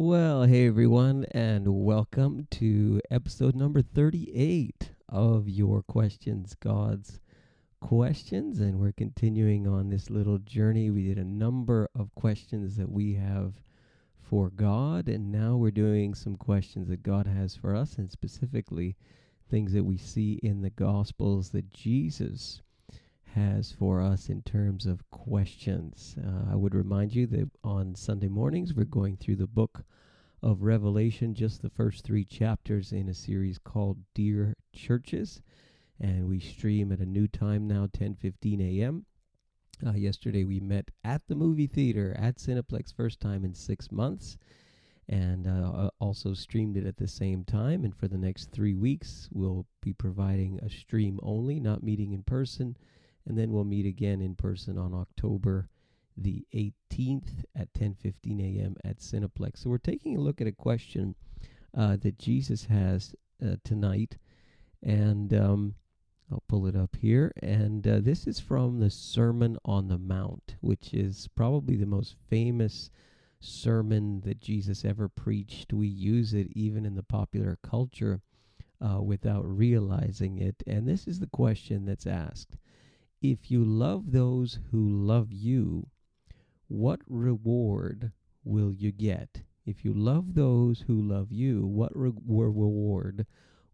Well, hey everyone, and welcome to episode number 38 of Your Questions, God's Questions. And we're continuing on this little journey. We did a number of questions that we have for God, and now we're doing some questions that God has for us, and specifically things that we see in the Gospels that Jesus has for us in terms of questions. Uh, I would remind you that on Sunday mornings we're going through the book of Revelation, just the first three chapters in a series called Dear Churches, and we stream at a new time now, 10:15 a.m. Uh, yesterday we met at the movie theater at Cineplex, first time in six months, and uh, also streamed it at the same time. And for the next three weeks, we'll be providing a stream only, not meeting in person and then we'll meet again in person on October the 18th at 10:15 a.m. at Cineplex. So we're taking a look at a question uh, that Jesus has uh, tonight, and um, I'll pull it up here. And uh, this is from the Sermon on the Mount, which is probably the most famous sermon that Jesus ever preached. We use it even in the popular culture uh, without realizing it. And this is the question that's asked if you love those who love you, what reward will you get? If you love those who love you, what re- reward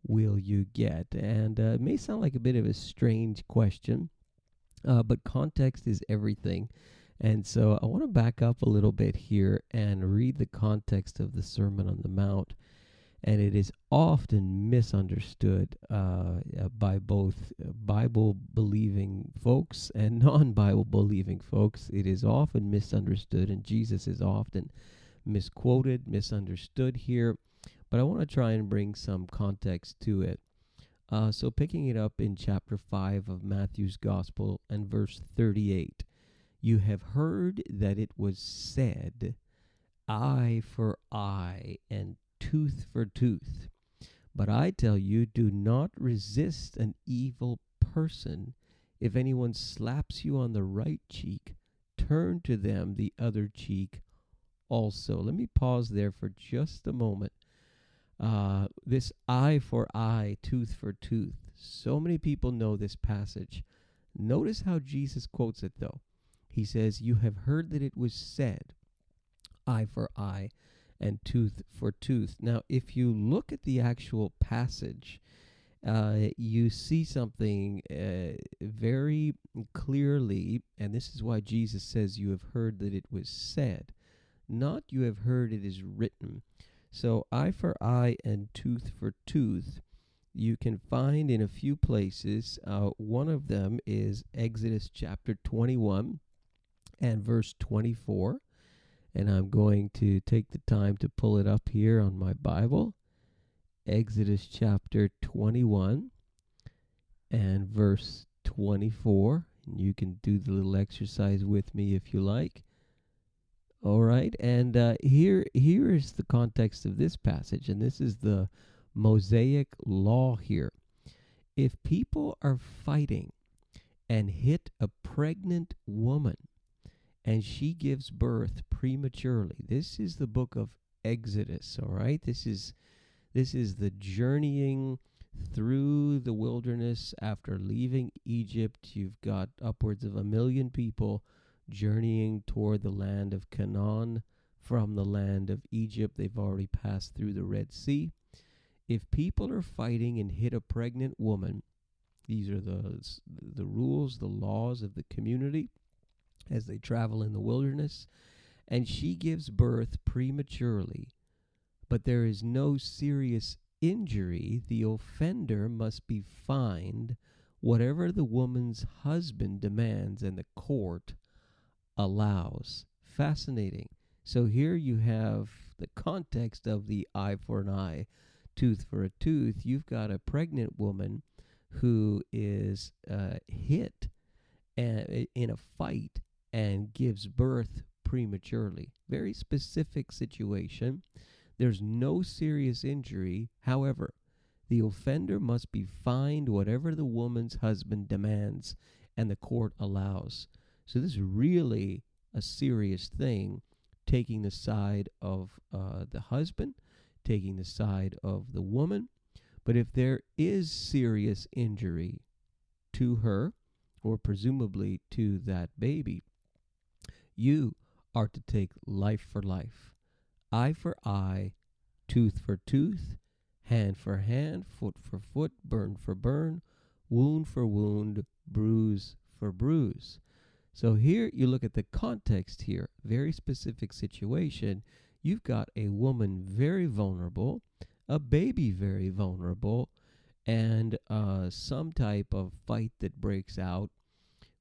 will you get? And uh, it may sound like a bit of a strange question, uh, but context is everything. And so I want to back up a little bit here and read the context of the Sermon on the Mount and it is often misunderstood uh, uh by both Bible believing folks and non Bible believing folks. It is often misunderstood, and Jesus is often misquoted, misunderstood here. But I want to try and bring some context to it. Uh, so, picking it up in chapter 5 of Matthew's Gospel and verse 38, you have heard that it was said, eye for eye and tooth for tooth. But I tell you, do not resist an evil person. If anyone slaps you on the right cheek, turn to them the other cheek also. Let me pause there for just a moment. Uh, this eye for eye, tooth for tooth. So many people know this passage. Notice how Jesus quotes it, though. He says, You have heard that it was said, eye for eye and tooth for tooth. Now, if you look at the actual passage, uh, you see something uh, very clearly, and this is why Jesus says, You have heard that it was said, not you have heard it is written. So, eye for eye and tooth for tooth, you can find in a few places. Uh, one of them is Exodus chapter 21 and verse 24 and I'm going to take the time to pull it up here on my Bible. Exodus chapter 21 and verse 24. And you can do the little exercise with me if you like. All right, and uh, here here is the context of this passage, and this is the Mosaic law here. If people are fighting and hit a pregnant woman, and she gives birth prematurely. This is the book of Exodus, all right? This is this is the journeying through the wilderness after leaving Egypt. You've got upwards of a million people journeying toward the land of Canaan from the land of Egypt. They've already passed through the Red Sea. If people are fighting and hit a pregnant woman, these are the the rules, the laws of the community as they travel in the wilderness, and she gives birth prematurely, but there is no serious injury, the offender must be fined whatever the woman's husband demands and the court allows. Fascinating. So here you have the context of the eye for an eye, tooth for a tooth. You've got a pregnant woman who is uh, hit uh, in a fight and gives birth prematurely. Very specific situation. There's no serious injury. However, the offender must be fined whatever the woman's husband demands and the court allows. So this is really a serious thing taking the side of uh, the husband, taking the side of the woman. But if there is serious injury to her, or presumably to that baby, you are to take life for life, eye for eye, tooth for tooth, hand for hand, foot for foot, burn for burn, wound for wound, bruise for bruise. So here you look at the context here, very specific situation. You've got a woman very vulnerable, a baby very vulnerable, and uh, some type of fight that breaks out.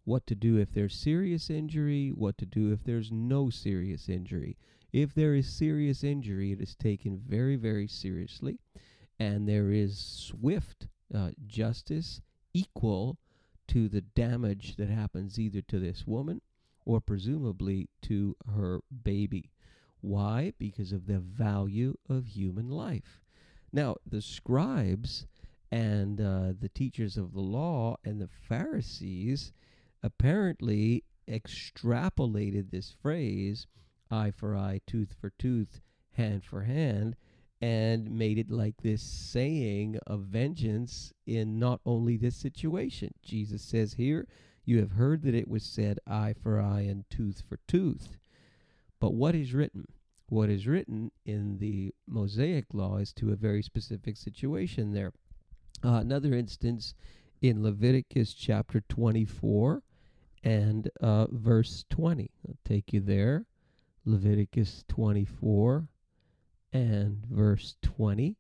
What to do if there's serious injury, what to do if there's no serious injury. If there is serious injury, it is taken very, very seriously, and there is swift uh, justice equal to the damage that happens either to this woman or presumably to her baby. Why? Because of the value of human life. Now, the scribes and uh, the teachers of the law and the Pharisees apparently extrapolated this phrase eye for eye, tooth for tooth, hand for hand, and made it like this saying of vengeance in not only this situation. Jesus says here, You have heard that it was said, eye for eye and tooth for tooth. But what is written? What is written in the Mosaic law is to a very specific situation there. Uh, another instance in Leviticus chapter 24 and uh, verse 20. I'll take you there. Leviticus 24 and verse 20.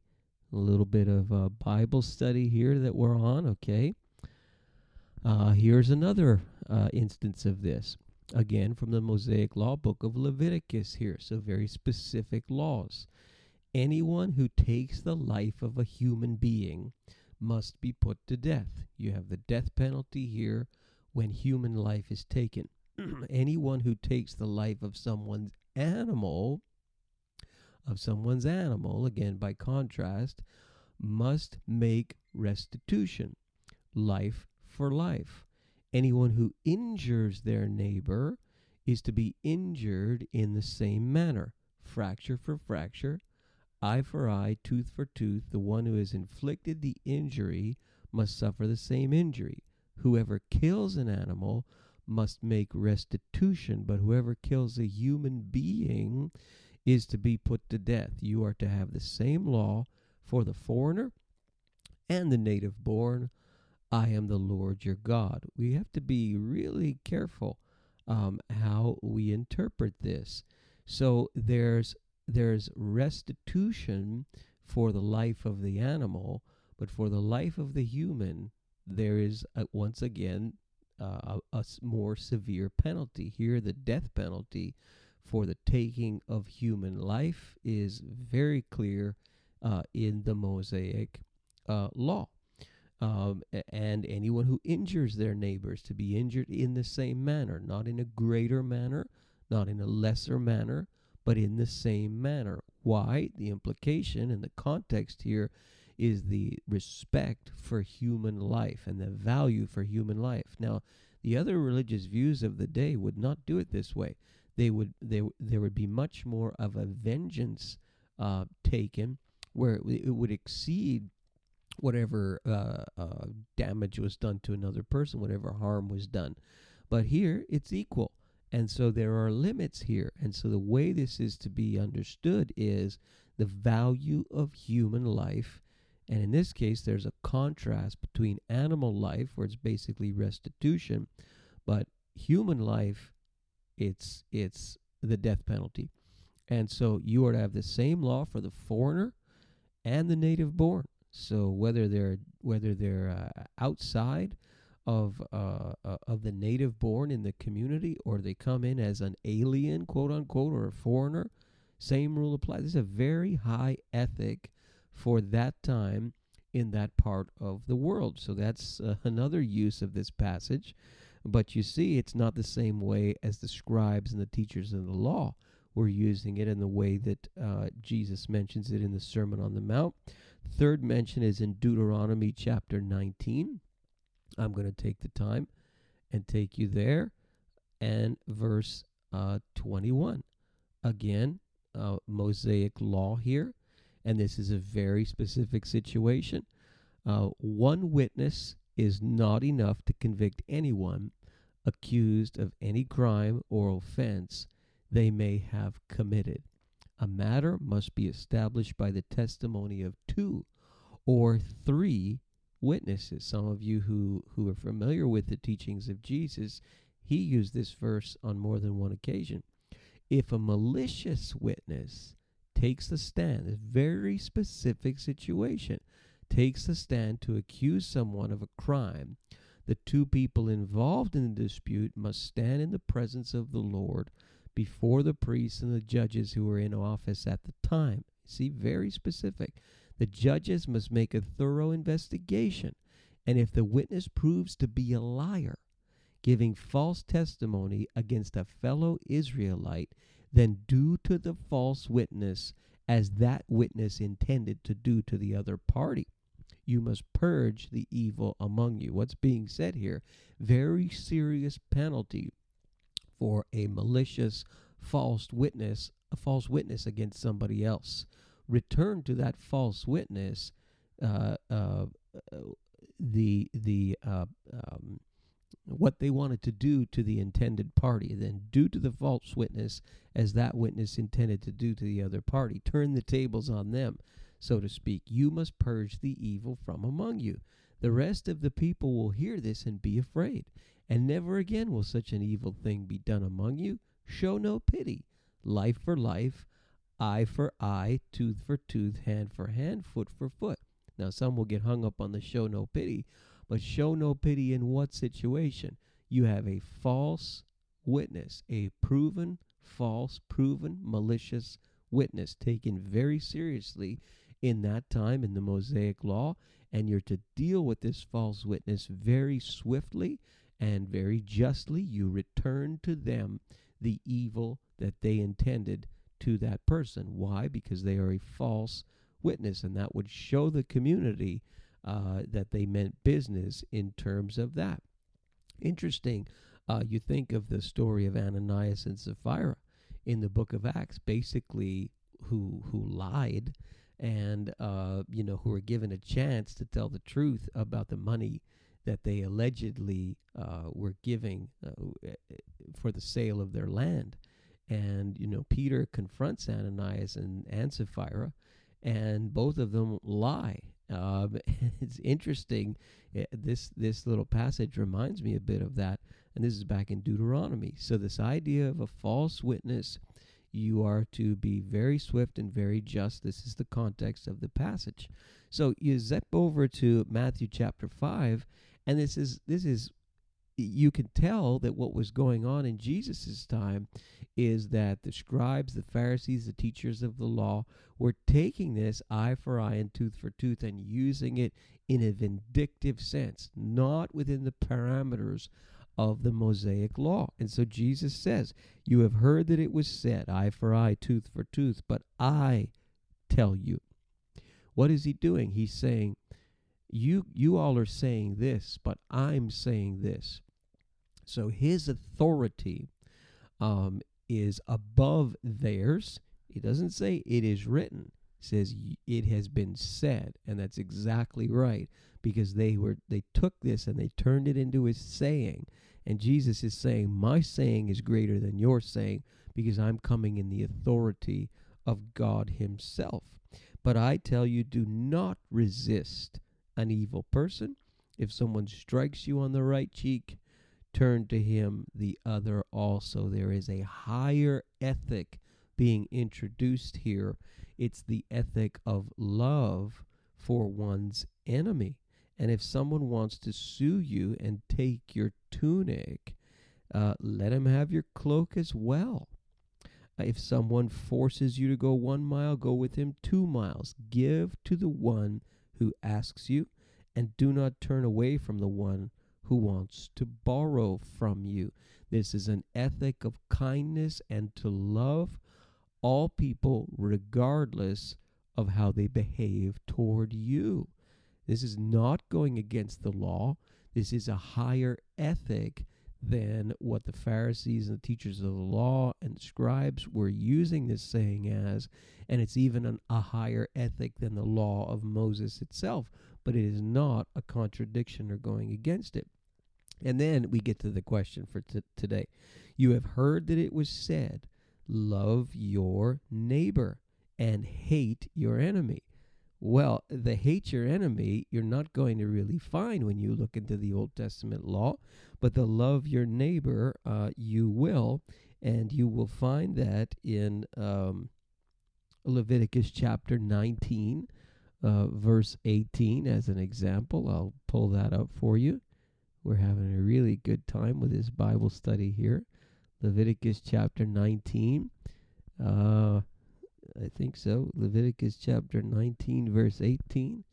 A little bit of a Bible study here that we're on, okay? Uh, here's another uh, instance of this. Again, from the Mosaic Law, book of Leviticus here. So, very specific laws. Anyone who takes the life of a human being must be put to death. You have the death penalty here when human life is taken. Mm-hmm. Anyone who takes the life of someone's animal of someone's animal, again by contrast, must make restitution, life for life. Anyone who injures their neighbor is to be injured in the same manner, fracture for fracture, eye for eye, tooth for tooth. The one who has inflicted the injury must suffer the same injury. Whoever kills an animal must make restitution, but whoever kills a human being is to be put to death. You are to have the same law for the foreigner and the native born. I am the Lord your God. We have to be really careful um, how we interpret this. So there's there's restitution for the life of the animal, but for the life of the human, there is once again uh, a, a more severe penalty. Here, the death penalty for the taking of human life is very clear uh, in the Mosaic uh, law. Um, and anyone who injures their neighbors to be injured in the same manner, not in a greater manner, not in a lesser manner, but in the same manner. Why? The implication and the context here is the respect for human life and the value for human life. Now, the other religious views of the day would not do it this way they would they there would be much more of a vengeance uh, taken where it, would exceed whatever uh, uh, damage was done to another person, whatever harm was done. But here it's equal. And so there are limits here. And so the way this is to be understood is the value of human life. And in this case, there's a contrast between animal life, where it's basically restitution, but human life it's it's the death penalty. And so you are to have the same law for the foreigner and the native born. So whether they're whether they're uh, outside of uh, uh, of the native born in the community or they come in as an alien, quote unquote, or a foreigner, same rule applies. This is a very high ethic for that time in that part of the world. So that's uh, another use of this passage. But you see, it's not the same way as the scribes and the teachers of the law were using it in the way that uh, Jesus mentions it in the Sermon on the Mount. Third mention is in Deuteronomy chapter 19. I'm going to take the time and take you there. And verse uh, 21. again, uh, Mosaic law here, and this is a very specific situation. Uh, one witness is not enough to convict anyone accused of any crime or offense they may have committed. A matter must be established by the testimony of two or three witnesses. Some of you who, who are familiar with the teachings of Jesus, he used this verse on more than one occasion. If a malicious witness takes the stand, a very specific situation, takes the stand to accuse someone of a crime, the two people involved in the dispute must stand in the presence of the Lord before the priests and the judges who were in office at the time. See, very specific. The judges must make a thorough investigation, and if the witness proves to be a liar, giving false testimony against a fellow Israelite, then do to the false witness as that witness intended to do to the other party. You must purge the evil among you. What's being said here? Very serious penalty for a malicious false witness, a false witness against somebody else. Return to that false witness uh, uh, the the uh, um, what they wanted to do to the intended party, then do to the false witness as that witness intended to do to the other party. Turn the tables on them, so to speak. You must purge the evil from among you. The rest of the people will hear this and be afraid, and never again will such an evil thing be done among you. Show no pity. Life for life, eye for eye, tooth for tooth, hand for hand, foot for foot. Now, some will get hung up on the show no pity, but show no pity in what situation? You have a false witness, a proven false, proven malicious witness taken very seriously in that time in the Mosaic law, and you're to deal with this false witness very swiftly and very justly. You return to them the evil that they intended to that person. Why? Because they are a false witness, and that would show the community uh, that they meant business in terms of that. Interesting. Uh, you think of the story of Ananias and Sapphira in the book of Acts, basically who who lied and uh, you know who were given a chance to tell the truth about the money that they allegedly uh, were giving uh, for the sale of their land. And you know Peter confronts Ananias and, and Sapphira, and both of them lie um, it's interesting. Eh, this this little passage reminds me a bit of that, and this is back in Deuteronomy. So this idea of a false witness, you are to be very swift and very just. This is the context of the passage. So you zip over to Matthew chapter five, and this is this is you can tell that what was going on in Jesus' time is that the scribes, the Pharisees, the teachers of the law were taking this eye for eye and tooth for tooth and using it in a vindictive sense, not within the parameters of the Mosaic law. And so Jesus says, You have heard that it was said, eye for eye, tooth for tooth, but I tell you. What is he doing? He's saying, you you all are saying this, but I'm saying this. So his authority um, is above theirs. He doesn't say it is written. He says it has been said, and that's exactly right because they were they took this and they turned it into his saying. And Jesus is saying, My saying is greater than your saying because I'm coming in the authority of God Himself. But I tell you, do not resist an evil person. If someone strikes you on the right cheek, turn to him the other also. There is a higher ethic being introduced here. It's the ethic of love for one's enemy. And if someone wants to sue you and take your tunic, uh, let him have your cloak as well. Uh, if someone forces you to go one mile, go with him two miles. Give to the one who asks you, and do not turn away from the one who wants to borrow from you. This is an ethic of kindness and to love all people regardless of how they behave toward you. This is not going against the law. This is a higher ethic than what the Pharisees and the teachers of the law and scribes were using this saying as, and it's even an, a higher ethic than the law of Moses itself, but it is not a contradiction or going against it. And then we get to the question for t- today. You have heard that it was said, Love your neighbor and hate your enemy. Well, the hate your enemy, you're not going to really find when you look into the Old Testament law, but the love your neighbor, uh, you will. And you will find that in um, Leviticus chapter 19, uh, verse 18, as an example. I'll pull that up for you. We're having a really good time with this Bible study here. Leviticus chapter 19. Uh, I think so. Leviticus chapter 19, verse 18.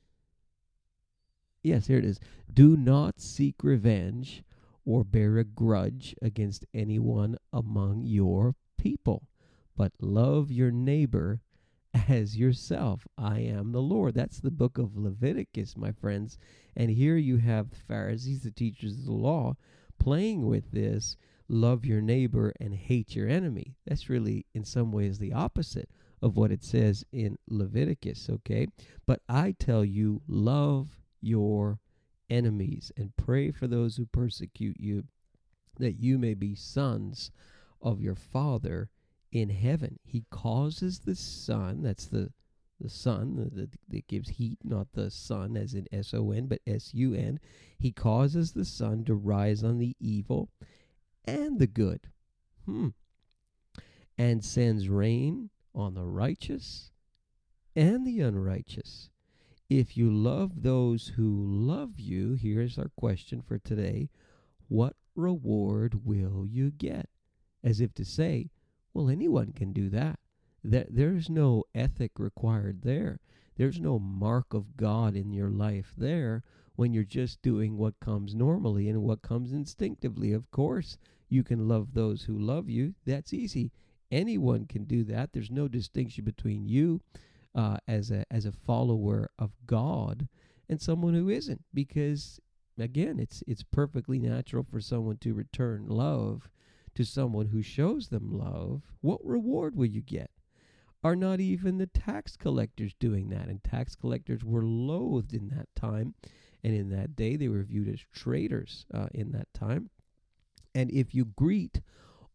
Yes, here it is. Do not seek revenge or bear a grudge against anyone among your people, but love your neighbor as yourself. I am the Lord. That's the book of Leviticus, my friends. And here you have the Pharisees, the teachers of the law, playing with this love your neighbor and hate your enemy. That's really, in some ways, the opposite of what it says in Leviticus, okay? But I tell you, love your enemies and pray for those who persecute you, that you may be sons of your Father in heaven. He causes the sun, that's the the sun that, gives heat, not the sun as in S O N, but S U N. He causes the sun to rise on the evil and the good. Hmm. And sends rain on the righteous and the unrighteous. If you love those who love you, here's our question for today what reward will you get? As if to say, well, anyone can do that. There, there's no ethic required there. There's no mark of God in your life there when you're just doing what comes normally and what comes instinctively. Of course, you can love those who love you. That's easy. Anyone can do that. There's no distinction between you uh, as a as a follower of God and someone who isn't, because again, it's it's perfectly natural for someone to return love to someone who shows them love. What reward will you get? Are not even the tax collectors doing that? And tax collectors were loathed in that time, and in that day they were viewed as traitors uh, in that time. And if you greet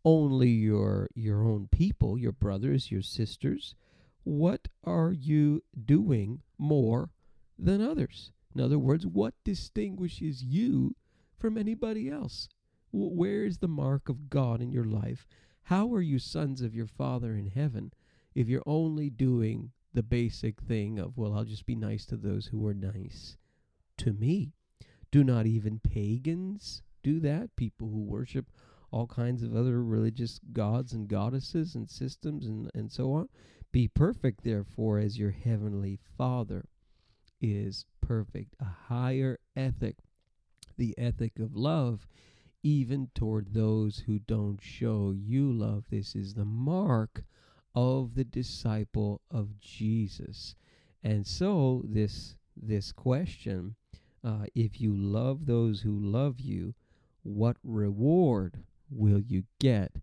only your your own people, your brothers, your sisters, what are you doing more than others? In other words, what distinguishes you from anybody else? Where is the mark of God in your life? How are you sons of your Father in heaven if you're only doing the basic thing of, well, I'll just be nice to those who are nice to me? Do not even pagans do that? People who worship all kinds of other religious gods and goddesses and systems and, and so on. Be perfect, therefore, as your heavenly Father is perfect. A higher ethic, the ethic of love, even toward those who don't show you love. This is the mark of the disciple of Jesus. And so this this question, uh, if you love those who love you, what reward will you get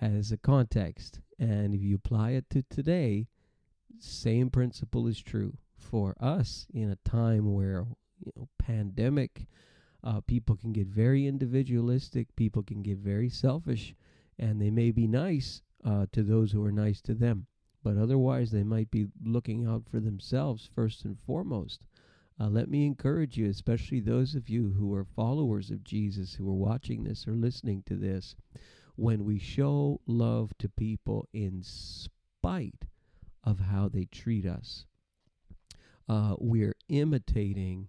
has a context. And if you apply it to today, same principle is true for us in a time where you know pandemic uh, people can get very individualistic people can get very selfish and they may be nice uh, to those who are nice to them but otherwise they might be looking out for themselves first and foremost uh, let me encourage you especially those of you who are followers of jesus who are watching this or listening to this when we show love to people in spite of how they treat us, uh, we're imitating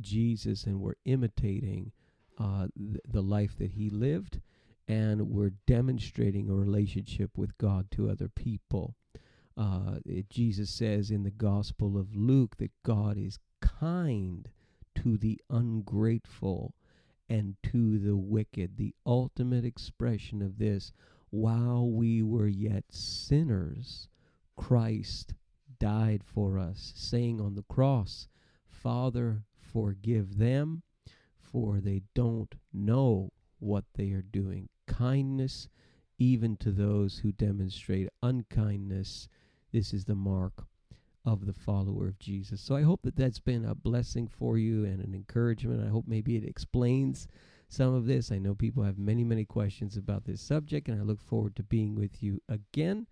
Jesus and we're imitating uh, th- the life that he lived, and we're demonstrating a relationship with God to other people. Uh, it, Jesus says in the Gospel of Luke that God is kind to the ungrateful and to the wicked. The ultimate expression of this, while we were yet sinners, Christ died for us, saying on the cross, Father, forgive them, for they don't know what they are doing. Kindness, even to those who demonstrate unkindness. This is the mark of the follower of Jesus. So I hope that that's been a blessing for you and an encouragement. I hope maybe it explains some of this. I know people have many, many questions about this subject, and I look forward to being with you again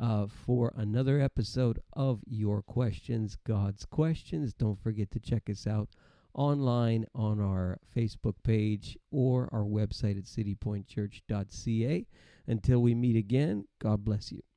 uh, for another episode of Your Questions, God's Questions. Don't forget to check us out online on our Facebook page or our website at citypointchurch.ca. Until we meet again, God bless you.